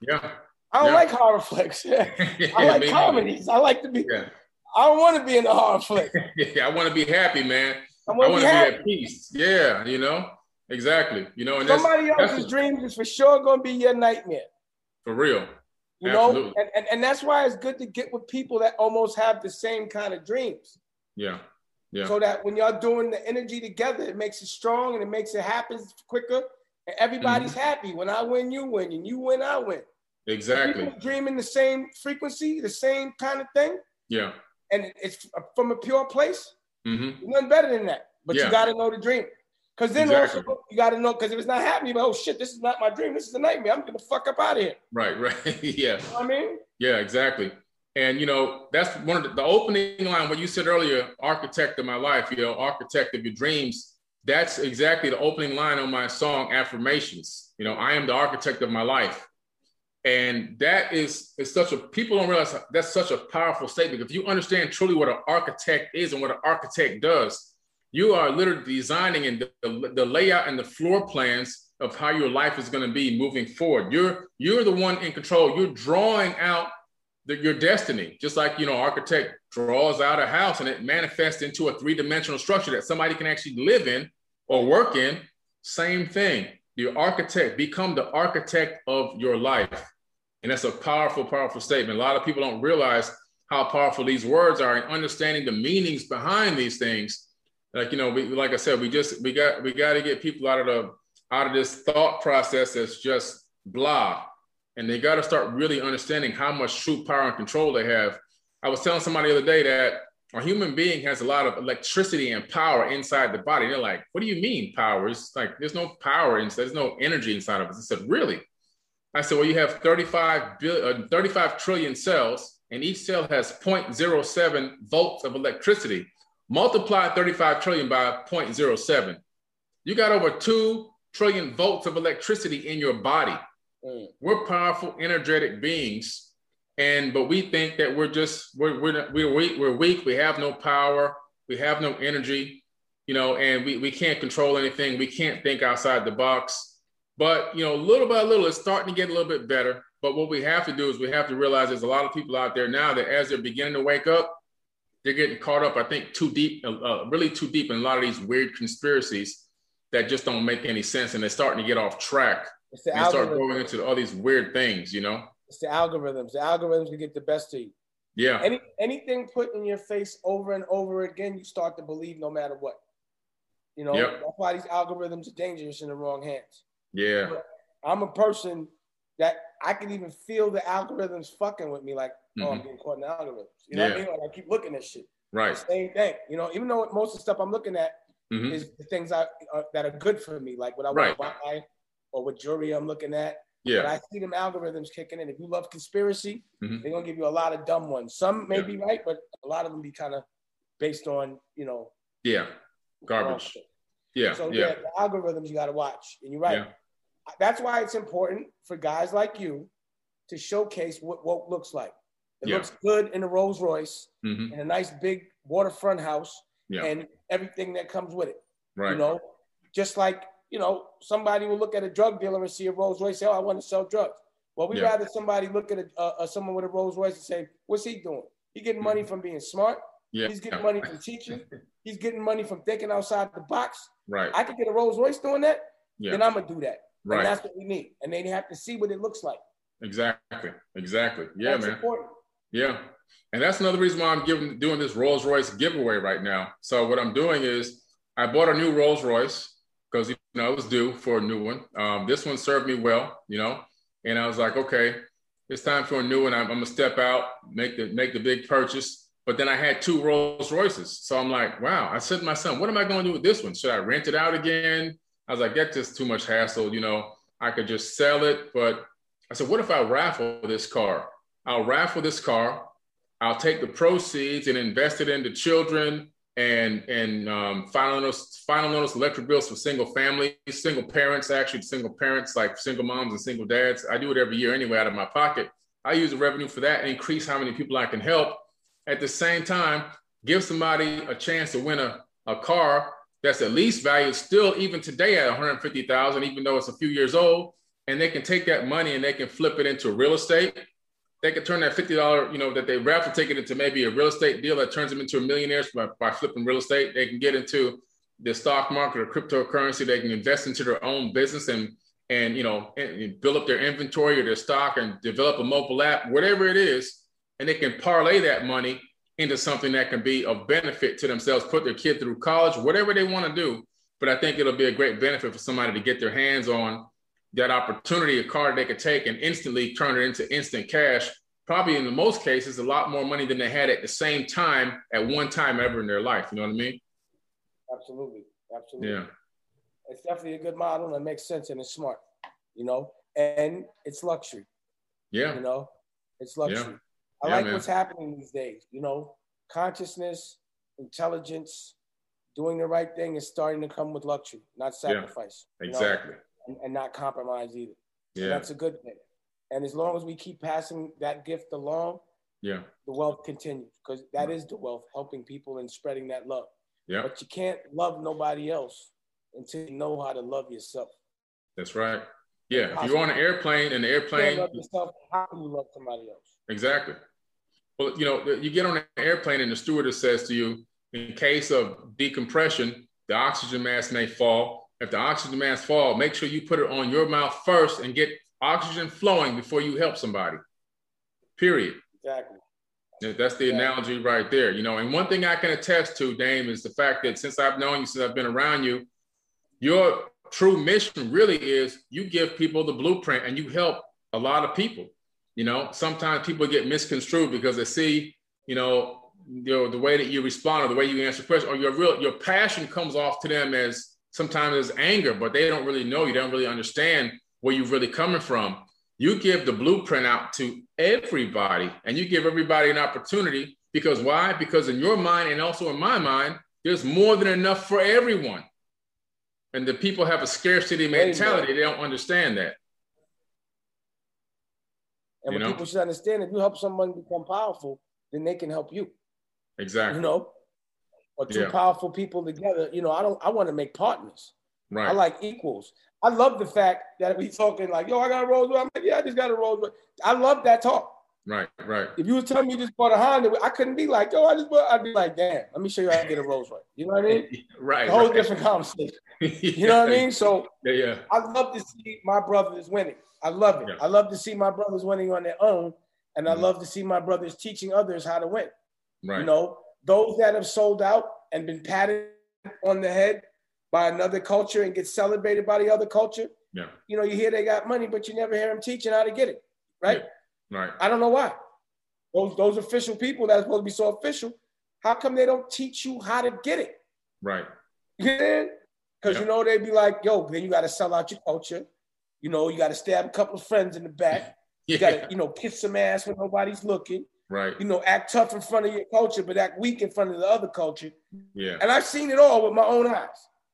Yeah. I don't yeah. like horror flicks. I like comedies. I like to be. I don't want to be in a horror flick. yeah, I want to be happy, man. I want to be, be, at peace. Yeah, you know exactly. You know, and somebody that's, else's that's dreams is for sure going to be your nightmare. For real. You Absolutely. know, and, and, and that's why it's good to get with people that almost have the same kind of dreams. Yeah. Yeah. So that when y'all doing the energy together, it makes it strong and it makes it happen quicker. And everybody's mm-hmm. happy. When I win, you win, and you win, I win. Exactly. People dreaming the same frequency, the same kind of thing. Yeah. And it's from a pure place. Mm-hmm. Nothing better than that. But yeah. you got to know the dream. Because then exactly. also you got to know, because if it's not happening, oh shit, this is not my dream. This is a nightmare. I'm going to fuck up out of here. Right, right. yeah. You know I mean? Yeah, exactly. And, you know, that's one of the, the opening line, what you said earlier, architect of my life, you know, architect of your dreams. That's exactly the opening line on my song, Affirmations. You know, I am the architect of my life. And that is, is such a, people don't realize that's such a powerful statement. If you understand truly what an architect is and what an architect does, you are literally designing and the, the, layout and the floor plans of how your life is going to be moving forward. You're, you're the one in control. You're drawing out the, your destiny, just like, you know, architect draws out a house and it manifests into a three-dimensional structure that somebody can actually live in or work in. Same thing the architect, become the architect of your life. And that's a powerful, powerful statement. A lot of people don't realize how powerful these words are and understanding the meanings behind these things. Like, you know, we, like I said, we just, we got, we got to get people out of the, out of this thought process that's just blah. And they got to start really understanding how much true power and control they have. I was telling somebody the other day that a human being has a lot of electricity and power inside the body. They're like, what do you mean power? It's like, there's no power inside, there's no energy inside of us. I said, really? I said, well, you have 35, billion, uh, 35 trillion cells, and each cell has 0.07 volts of electricity. Multiply 35 trillion by 0.07. You got over 2 trillion volts of electricity in your body. Mm. We're powerful, energetic beings and but we think that we're just we're we're we're weak, we're weak. We have no power. We have no energy, you know, and we we can't control anything. We can't think outside the box. But you know, little by little, it's starting to get a little bit better. But what we have to do is we have to realize there's a lot of people out there now that as they're beginning to wake up, they're getting caught up, I think, too deep, uh, uh really too deep in a lot of these weird conspiracies that just don't make any sense, and they're starting to get off track. They start going into all these weird things, you know. It's the algorithms. The algorithms can get the best of you. Yeah. Any anything put in your face over and over again, you start to believe no matter what. You know, yep. that's why these algorithms are dangerous in the wrong hands. Yeah. I'm a person that I can even feel the algorithms fucking with me, like, mm-hmm. oh, I'm mm-hmm. getting caught in the algorithms. You know yeah. what I mean? Like I keep looking at shit. Right. Same thing. You know, even though most of the stuff I'm looking at mm-hmm. is the things I, uh, that are good for me, like what I want right. to buy or what jewelry I'm looking at yeah. But I see them algorithms kicking in. If you love conspiracy, mm-hmm. they're gonna give you a lot of dumb ones. Some may yeah. be right, but a lot of them be kind of based on, you know. Yeah. Garbage. Yeah. So yeah. yeah, the algorithms you gotta watch. And you're right. Yeah. That's why it's important for guys like you to showcase what woke looks like. It yeah. looks good in a Rolls Royce mm-hmm. in a nice big waterfront house yeah. and everything that comes with it. Right. You know, just like you know, somebody will look at a drug dealer and see a Rolls Royce, say, "Oh, I want to sell drugs." Well, we'd yeah. rather somebody look at a, uh, someone with a Rolls Royce and say, "What's he doing? He getting money from being smart. Yeah. He's getting money from teaching. He's getting money from thinking outside the box. Right. I could get a Rolls Royce doing that. Yeah. Then I'm gonna do that. Right. And that's what we need. And they have to see what it looks like. Exactly. Exactly. Yeah, that's man. Important. Yeah. And that's another reason why I'm giving doing this Rolls Royce giveaway right now. So what I'm doing is I bought a new Rolls Royce because you know it was due for a new one. Um, this one served me well, you know, and I was like, okay, it's time for a new one. I'm, I'm, gonna step out, make the make the big purchase. But then I had two Rolls Royces, so I'm like, wow. I said to my son, what am I to do with this one? Should I rent it out again? I was like, that's just too much hassle. You know, I could just sell it. But I said, what if I raffle this car? I'll raffle this car. I'll take the proceeds and invest it into children and and um, final notice final notice electric bills for single families, single parents, actually single parents like single moms and single dads. I do it every year anyway out of my pocket. I use the revenue for that increase how many people I can help. At the same time, give somebody a chance to win a, a car that's at least valued still even today at 150,000, even though it's a few years old, and they can take that money and they can flip it into real estate they could turn that fifty dollar, you know, that they raffle ticket into maybe a real estate deal that turns them into a millionaire by, by flipping real estate. They can get into the stock market or cryptocurrency. They can invest into their own business and and you know and build up their inventory or their stock and develop a mobile app, whatever it is, and they can parlay that money into something that can be of benefit to themselves, put their kid through college, whatever they want to do. But I think it'll be a great benefit for somebody to get their hands on that opportunity, a card they could take and instantly turn it into instant cash. Probably in the most cases, a lot more money than they had at the same time at one time ever in their life. You know what I mean? Absolutely. Absolutely. Yeah. It's definitely a good model and makes sense and it's smart, you know, and it's luxury. Yeah. You know, it's luxury. Yeah. I yeah, like man. what's happening these days, you know, consciousness, intelligence, doing the right thing is starting to come with luxury, not sacrifice. Yeah, exactly. You know? And, and not compromise either. Yeah. that's a good thing. And as long as we keep passing that gift along, yeah, the wealth continues because that is the wealth, helping people and spreading that love. Yeah. But you can't love nobody else until you know how to love yourself. That's right. Yeah. If you're on an airplane and the airplane, you love yourself, how can you love somebody else? Exactly. Well, you know, you get on an airplane and the stewardess says to you, in case of decompression, the oxygen mask may fall if the oxygen demands fall, make sure you put it on your mouth first and get oxygen flowing before you help somebody. Period. Exactly. That's the analogy right there. You know, and one thing I can attest to, Dame, is the fact that since I've known you, since I've been around you, your true mission really is you give people the blueprint and you help a lot of people. You know, sometimes people get misconstrued because they see, you know, you know, the way that you respond or the way you answer questions or your real your passion comes off to them as sometimes it's anger, but they don't really know you, don't really understand where you're really coming from. You give the blueprint out to everybody and you give everybody an opportunity because why? Because in your mind and also in my mind, there's more than enough for everyone. And the people have a scarcity mentality, they don't understand that. And what people should understand if you help someone become powerful, then they can help you. Exactly. You know, or two yeah. powerful people together. You know, I don't. I want to make partners. Right. I like equals. I love the fact that we talking like, yo, I got a Rolls Royce. I'm like, yeah, I just got a Rolls Royce. I love that talk. Right, right. If you was telling me you just bought a Honda, I couldn't be like, yo, I just bought. I'd be like, damn, let me show you how to get a Rolls Royce. You know what I mean? right. A whole right. different conversation. you know what I mean? So yeah, yeah. I love to see my brothers winning. I love it. Yeah. I love to see my brothers winning on their own, and I mm-hmm. love to see my brothers teaching others how to win. Right. You know, those that have sold out and been patted on the head by another culture and get celebrated by the other culture. Yeah. You know, you hear they got money, but you never hear them teaching how to get it. Right. Yeah. Right. I don't know why. Those those official people that's supposed to be so official, how come they don't teach you how to get it? Right. Yeah. Because you know they'd be like, yo, then you got to sell out your culture. You know, you got to stab a couple of friends in the back. You got to, you know, kiss some ass when nobody's looking. Right. You know, act tough in front of your culture, but act weak in front of the other culture. Yeah. And I've seen it all with my own eyes.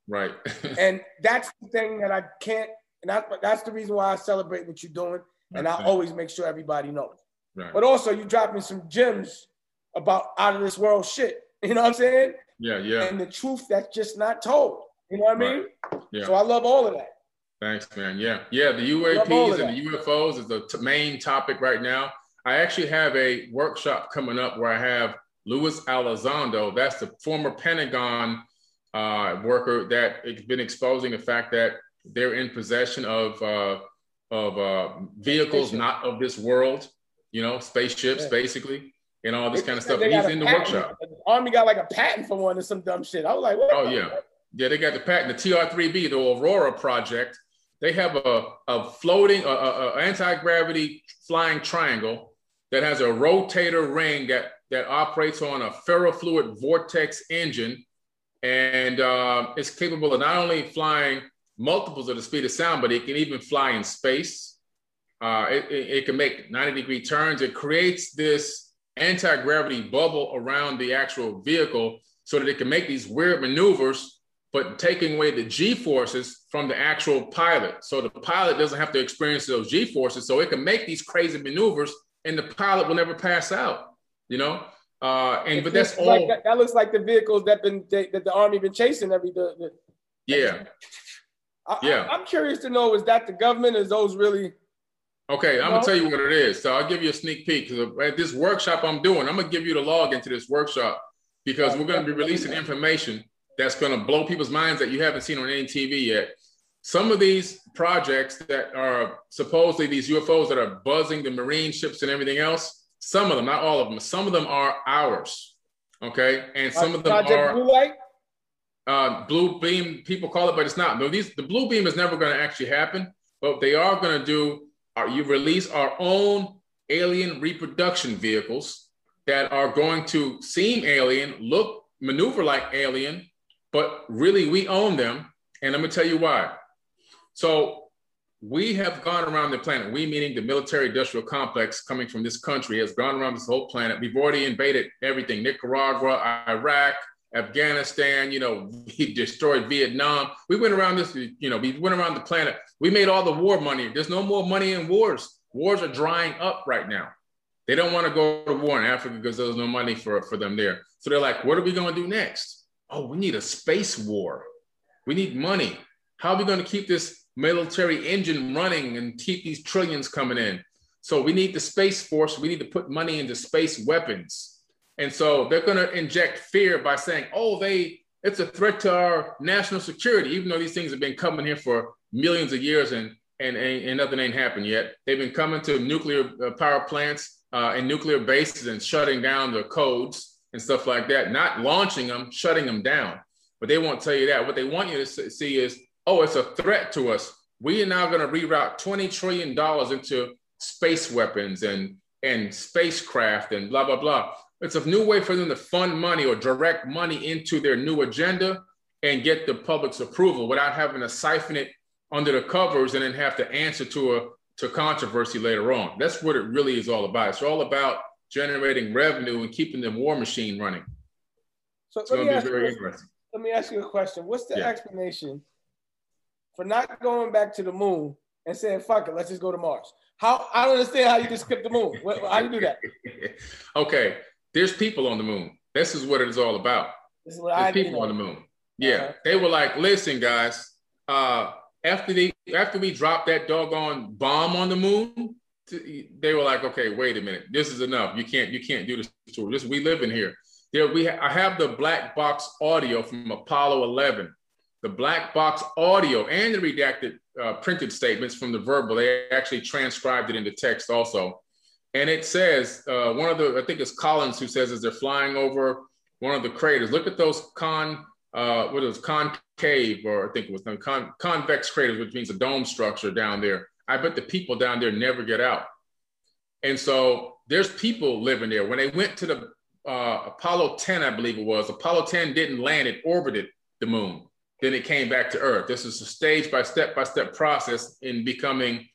Right. and that's the thing that I can't, and that's, that's the reason why I celebrate what you're doing. And I always make sure everybody knows. Right. But also, you dropping some gems about out of this world shit. You know what I'm saying? Yeah, yeah. And the truth that's just not told. You know what I mean? Right. Yeah. So I love all of that. Thanks, man. Yeah, yeah. The UAPs and the UFOs is the t- main topic right now. I actually have a workshop coming up where I have Luis Elizondo. That's the former Pentagon uh, worker that has been exposing the fact that they're in possession of uh, of uh, vehicles not of this world. You know, spaceships, yeah. basically and all this kind of stuff. He's in the patent. workshop. The Army got like a patent for one or some dumb shit. I was like, what? Oh yeah, yeah. They got the patent, the TR3B, the Aurora project. They have a, a floating, a, a, a anti-gravity flying triangle that has a rotator ring that that operates on a ferrofluid vortex engine, and uh, it's capable of not only flying multiples of the speed of sound, but it can even fly in space. Uh, it, it, can make 90 degree turns. It creates this anti-gravity bubble around the actual vehicle so that it can make these weird maneuvers, but taking away the G forces from the actual pilot. So the pilot doesn't have to experience those G forces. So it can make these crazy maneuvers and the pilot will never pass out, you know? Uh, and but that's all. Like that, that, looks like the vehicles that been that the army been chasing every day. Yeah. I, yeah. I, I'm curious to know: is that the government? Is those really Okay, I'm gonna tell you what it is. So I'll give you a sneak peek because at this workshop I'm doing, I'm gonna give you the log into this workshop because we're gonna be releasing information that's gonna blow people's minds that you haven't seen on any TV yet. Some of these projects that are supposedly these UFOs that are buzzing the marine ships and everything else, some of them, not all of them, some of them are ours. Okay, and some of them Project are blue light. Uh, blue beam, people call it, but it's not. No, these the blue beam is never going to actually happen, but they are going to do Are you release our own alien reproduction vehicles that are going to seem alien, look, maneuver like alien, but really we own them. And I'm gonna tell you why. So we have gone around the planet. We, meaning the military industrial complex coming from this country, has gone around this whole planet. We've already invaded everything Nicaragua, Iraq, Afghanistan, you know, we destroyed Vietnam. We went around this, you know, we went around the planet. We made all the war money. There's no more money in wars. Wars are drying up right now. They don't want to go to war in Africa because there's no money for, for them there. So they're like, what are we going to do next? Oh, we need a space war. We need money. How are we going to keep this military engine running and keep these trillions coming in? So we need the space force. We need to put money into space weapons and so they're going to inject fear by saying, oh, they it's a threat to our national security, even though these things have been coming here for millions of years and and, and, nothing ain't happened yet. They've been coming to nuclear uh, power plants uh, and nuclear bases and shutting down the codes and stuff like that, not launching them, shutting them down. But they won't tell you that. What they want you to see is, oh, it's a threat to us. We are now going to reroute $20 trillion into space weapons and, and spacecraft and blah, blah, blah. It's a new way for them to fund money or direct money into their new agenda and get the public's approval without having to siphon it under the covers and then have to answer to a to controversy later on. That's what it really is all about. It's all about generating revenue and keeping the war machine running. So it's going to be very interesting. Let me ask you a question. What's the yeah. explanation for not going back to the moon and saying, fuck it, let's just go to Mars? How I don't understand how you just skip the moon. How you do that? okay. There's people on the moon. This is what it is all about. This is what There's I people on the moon. Yeah. Uh-huh. They were like, listen, guys, uh, after they after we dropped that doggone bomb on the moon, they were like, okay, wait a minute, this is enough. You can't you can't do this to this. We live in here. There we ha- I have the black box audio from Apollo 11, the black box audio and the redacted uh, printed statements from the verbal. They actually transcribed it into text also. And it says, uh, one of the, I think it's Collins who says as they're flying over one of the craters, look at those con, uh, what is concave, or I think it was con, convex craters, which means a dome structure down there. I bet the people down there never get out. And so there's people living there. When they went to the uh, Apollo 10, I believe it was, Apollo 10 didn't land, it orbited the moon. Then it came back to Earth. This is a stage by step by step process in becoming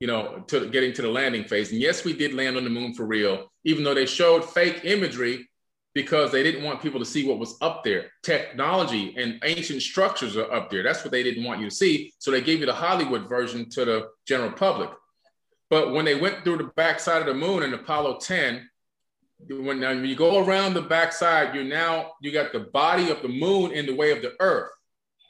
you know, to getting to the landing phase. And yes, we did land on the moon for real, even though they showed fake imagery because they didn't want people to see what was up there. Technology and ancient structures are up there. That's what they didn't want you to see. So they gave you the Hollywood version to the general public. But when they went through the backside of the moon in Apollo 10, when, when you go around the backside, you're now, you got the body of the moon in the way of the earth.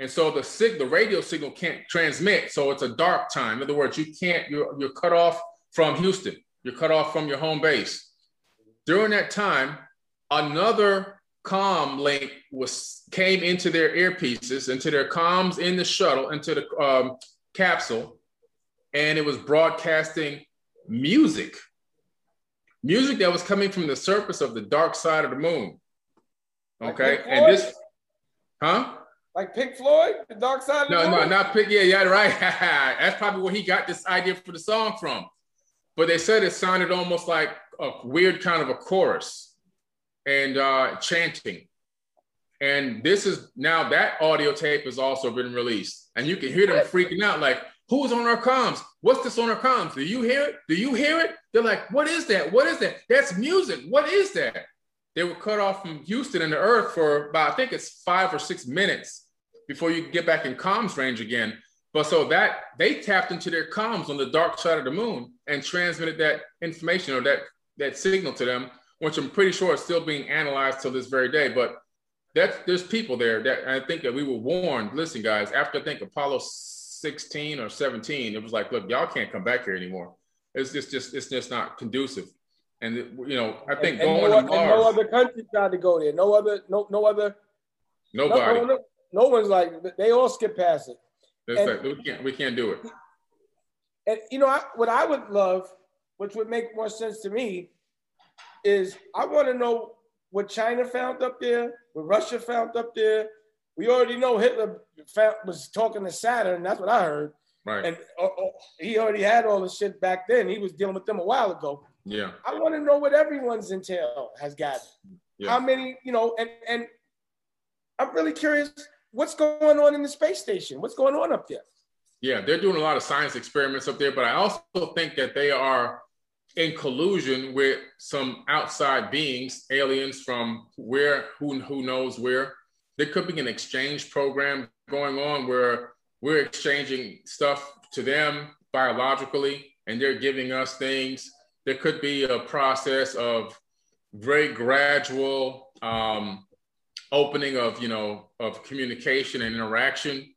And so the sig- the radio signal can't transmit. So it's a dark time. In other words, you can't, you're, you're cut off from Houston. You're cut off from your home base. During that time, another comm link was came into their earpieces, into their comms in the shuttle, into the um, capsule, and it was broadcasting music. Music that was coming from the surface of the dark side of the moon. Okay. And this, huh? Like Pink Floyd, The Dark Side of no, the No, Moon? not Pink. Yeah, yeah, right. That's probably where he got this idea for the song from. But they said it sounded almost like a weird kind of a chorus and uh, chanting. And this is now that audio tape has also been released. And you can hear them freaking out like, who's on our comms? What's this on our comms? Do you hear it? Do you hear it? They're like, what is that? What is that? That's music. What is that? They were cut off from Houston and the earth for about, I think it's five or six minutes before you get back in comms range again. But so that they tapped into their comms on the dark side of the moon and transmitted that information or that that signal to them, which I'm pretty sure is still being analyzed till this very day. But that's there's people there that I think that we were warned. Listen, guys, after I think Apollo 16 or 17, it was like, look, y'all can't come back here anymore. It's just just it's just not conducive. And you know, I think and, and no, to Mars, no other country tried to go there. No other, no, no other. nobody. No, no, one's like they all skip past it. It's and- like, we can't we can't do it. And you know, I, what I would love, which would make more sense to me, is I want to know what China found up there, what Russia found up there. We already know Hitler found, was talking to Saturn. That's what I heard. Right. And uh, uh, he already had all the shit back then. He was dealing with them a while ago. Yeah. I want to know what everyone's intel has got. Yeah. How many, you know, and and I'm really curious what's going on in the space station. What's going on up there? Yeah, they're doing a lot of science experiments up there, but I also think that they are in collusion with some outside beings, aliens from where, who, who knows where. There could be an exchange program going on where we're exchanging stuff to them biologically and they're giving us things. There could be a process of very gradual um, opening of, you know, of communication and interaction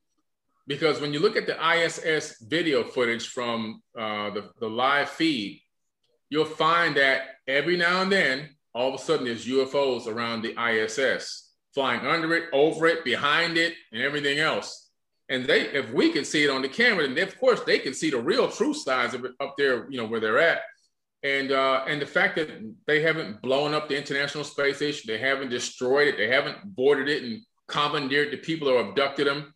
because when you look at the ISS video footage from uh, the, the live feed, you'll find that every now and then, all of a sudden, there's UFOs around the ISS, flying under it, over it, behind it, and everything else. And they, if we can see it on the camera, then of course they can see the real true size of it up there, you know, where they're at. And uh, and the fact that they haven't blown up the International Space Station, they haven't destroyed it, they haven't boarded it and commandeered the people or abducted them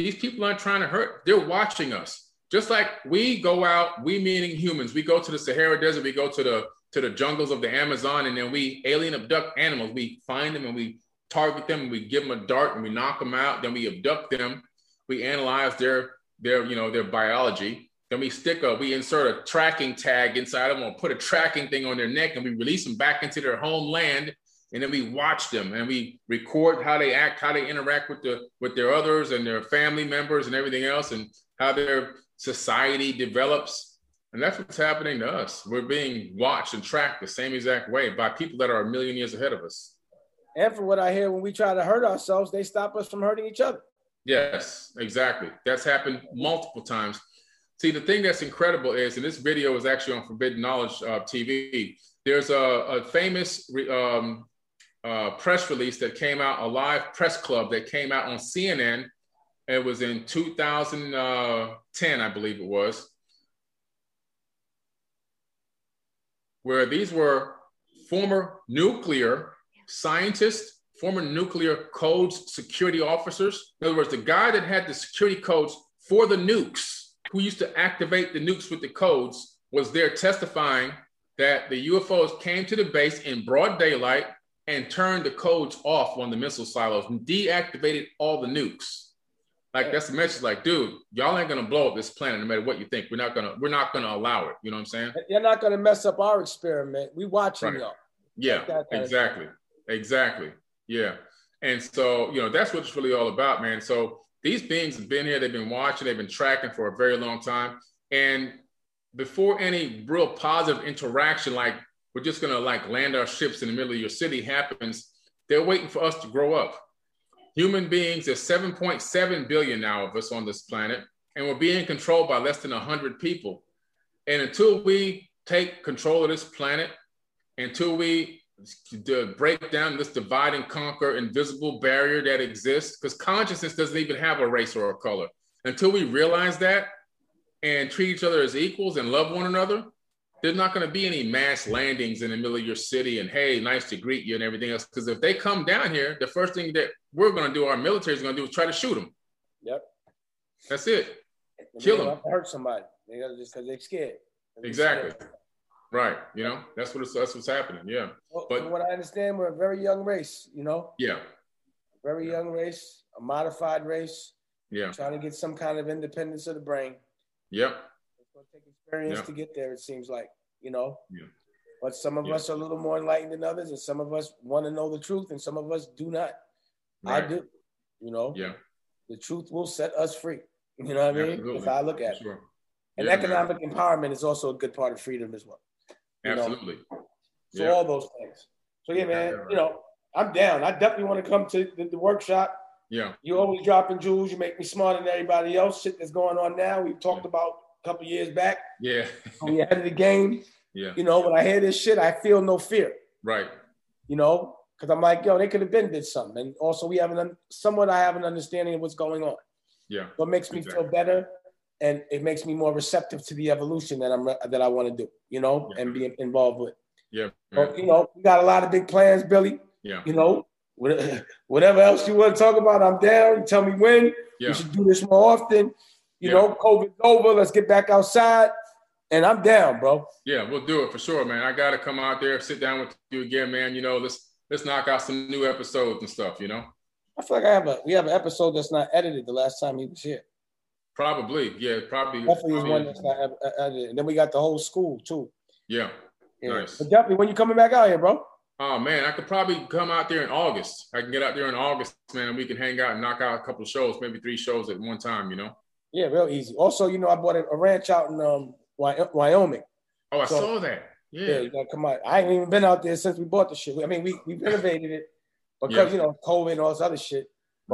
these people aren't trying to hurt. They're watching us. Just like we go out, we meaning humans, we go to the Sahara Desert, we go to the to the jungles of the Amazon, and then we alien abduct animals. We find them and we target them, and we give them a dart and we knock them out. Then we abduct them. We analyze their their you know their biology. Then we stick a we insert a tracking tag inside them or put a tracking thing on their neck, and we release them back into their homeland and then we watch them and we record how they act, how they interact with the with their others and their family members and everything else, and how their society develops. And that's what's happening to us. We're being watched and tracked the same exact way by people that are a million years ahead of us. And from what I hear, when we try to hurt ourselves, they stop us from hurting each other. Yes, exactly. That's happened multiple times. See, the thing that's incredible is, and this video is actually on Forbidden Knowledge uh, TV. There's a, a famous um, uh, press release that came out, a live press club that came out on CNN. It was in 2010, I believe it was, where these were former nuclear scientists, former nuclear codes security officers. In other words, the guy that had the security codes for the nukes, who used to activate the nukes with the codes, was there testifying that the UFOs came to the base in broad daylight and turned the codes off on the missile silos and deactivated all the nukes. Like that's the message. Like, dude, y'all ain't gonna blow up this planet no matter what you think. We're not gonna. We're not gonna allow it. You know what I'm saying? You're not to mess up our experiment. We watching Right. y'all. Yeah. that- that- Exactly. Exactly. Yeah. And so you know that's what it's really all about, man. So these beings have been here. They've been watching. They've been tracking for a very long time. And before any real positive interaction, like we're just gonna like land our ships in the middle of your city happens, they're waiting for us to grow up. Human beings, there's 7.7 billion now of us on this planet, and we're being controlled by less than 100 people. And until we take control of this planet, until we break down this divide and conquer invisible barrier that exists, because consciousness doesn't even have a race or a color. Until we realize that and treat each other as equals and love one another, there's not going to be any mass landings in the middle of your city and hey, nice to greet you and everything else. Because if they come down here, the first thing that we're going to do, our military is going to do, is try to shoot them. Yep. That's it. Kill them. Hurt somebody. They got just because they're scared. They're exactly. Scared. Right. You know, that's what it's, that's what's happening. Yeah. Well, but what I understand, we're a very young race. You know. Yeah. Very yeah. young race, a modified race. Yeah. Trying to get some kind of independence of the brain. Yep It's going to take experience yeah. to get there. It seems like you know. Yeah. But some of yeah. us are a little more enlightened than others, and some of us want to know the truth, and some of us do not. Right. I do. You know. Yeah. The truth will set us free. You know what I mean? Absolutely. If I look at sure. it. And economic man. empowerment is also a good part of freedom as well. Absolutely. Know? So all those things. So yeah, man, you know, I'm down. I definitely want to come to the, the workshop. Yeah. You always dropping jewels. You make me smarter than everybody else. Shit that's going on now. We've talked about a couple years back. Yeah. we ahead of the game. Yeah. You know, when I hear this shit, I feel no fear. Right. You know, because I'm like, yo, they could have been did something. And also, we have an somewhat I have an understanding of what's going on. Yeah. What makes me exactly. feel better, and it makes me more receptive to the evolution that I'm that I want to do. You know, yeah. and be involved with. Yeah. But, you know, we got a lot of big plans, Billy. Yeah. You know, whatever else you want to talk about, I'm down. You tell me when. Yeah. We should do this more often. You yeah. know, COVID's over. Let's get back outside. And I'm down, bro. Yeah, we'll do it for sure, man. I gotta come out there, sit down with you again, man. You know, let's let's knock out some new episodes and stuff, you know. I feel like I have a we have an episode that's not edited the last time he was here. Probably, yeah, probably. Definitely probably. one that's not edited. And then we got the whole school too. Yeah. yeah. Nice. But definitely when you coming back out here, bro. Oh man, I could probably come out there in August. I can get out there in August, man. We can hang out and knock out a couple of shows, maybe three shows at one time, you know. Yeah, real easy. Also, you know, I bought a, ranch out in um, Wyoming. Oh, I so, saw that. Yeah. yeah, you gotta come out. I ain't even been out there since we bought the shit. I mean, we we renovated it because yeah. you know COVID and all this other shit.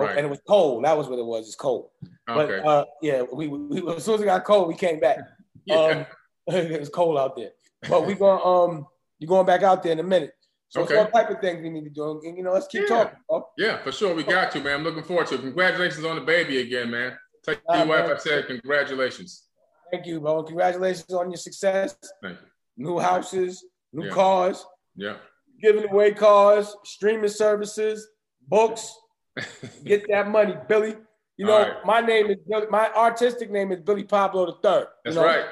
Right. And it was cold. That was what it was. It's cold. Okay. But uh, yeah, we, we as soon as it got cold, we came back. yeah. Um, it was cold out there. But we going um you're going back out there in a minute. So okay. what type of things we need to do. And you know, let's keep yeah. talking. Bro. Yeah, for sure. We got to, man. I'm looking forward to it. Congratulations on the baby again, man. Tell your wife I said congratulations. Thank you, bro. Congratulations on your success. Thank you. New houses, new Yeah. cars, Yeah. giving away cars, streaming services, books. Get that money, Billy. You know, All right. my name is Billy. My artistic name is Billy Pablo the Third. That's you know? right.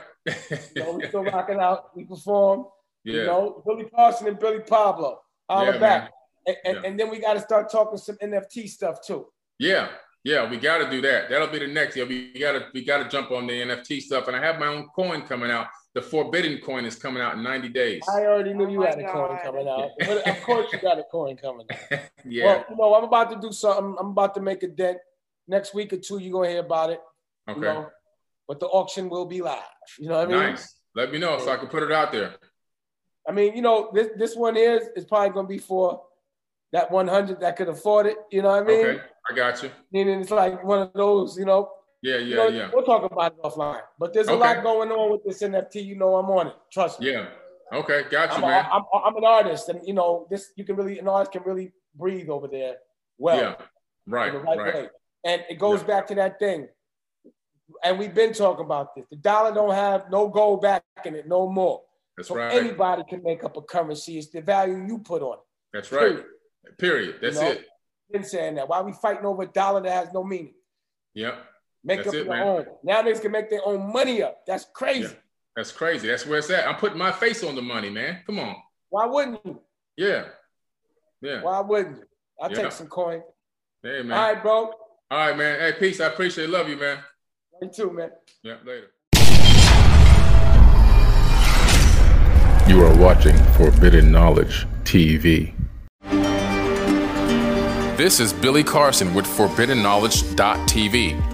You know, we still rocking out. We perform. yeah. You know, Billy Carson and Billy Pablo. Holla Yeah, back. And, and, Yeah. and then we got to start talking some NFT stuff too. Yeah, yeah, we got to do that. That'll be the next. Yeah, we got to we got to jump on the NFT stuff. And I have my own coin coming out. The Forbidden coin is coming out in 90 days. I already knew Oh you my had a coin coming out. But of course, you got a coin coming out. yeah. Well, you know, I'm about to do something. I'm about to make a dent. Next week or two, you're gonna hear about it. okay. You know, but the auction will be live. You know what I mean? nice. Let me know so I can put it out there. I mean, you know, this this one is is probably gonna be for that 100 that could afford it. You know what I mean? Okay, I got you. Meaning it's like one of those, you know. Yeah, you yeah, know, yeah, We'll talk about it offline. But there's a Okay. lot going on with this NFT. You know, I'm on it. Trust me. yeah. Okay, got you, I'm, man. I'm, I'm an artist, and you know, this you can really an artist can really breathe over there well. yeah, right, right, right. way. And it goes Yeah. back to that thing. And we've been talking about this. The dollar don't have no gold back in it no more. That's So right. anybody can make up a currency. It's the value you put on it. That's right. Period. Period. That's You know? it. Been saying that. Why are we fighting over a dollar that has no meaning? Yep. Make That's up it, your man. own. Now niggas can make their own money up. That's crazy. Yeah. That's crazy. That's where it's at. I'm putting my face on the money, man. Come on. Why wouldn't you? Yeah. Yeah. Why wouldn't you? I'll Yeah. take some coin. Hey, man. All right, bro. All right, man. Hey, peace. I appreciate it. Love you, man. You too, man. Yeah, later. You are watching Forbidden Knowledge TV. This is Billy Carson with ForbiddenKnowledge.tv.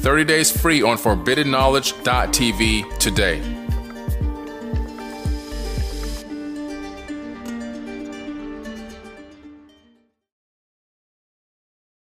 30 days free on forbiddenknowledge.tv today.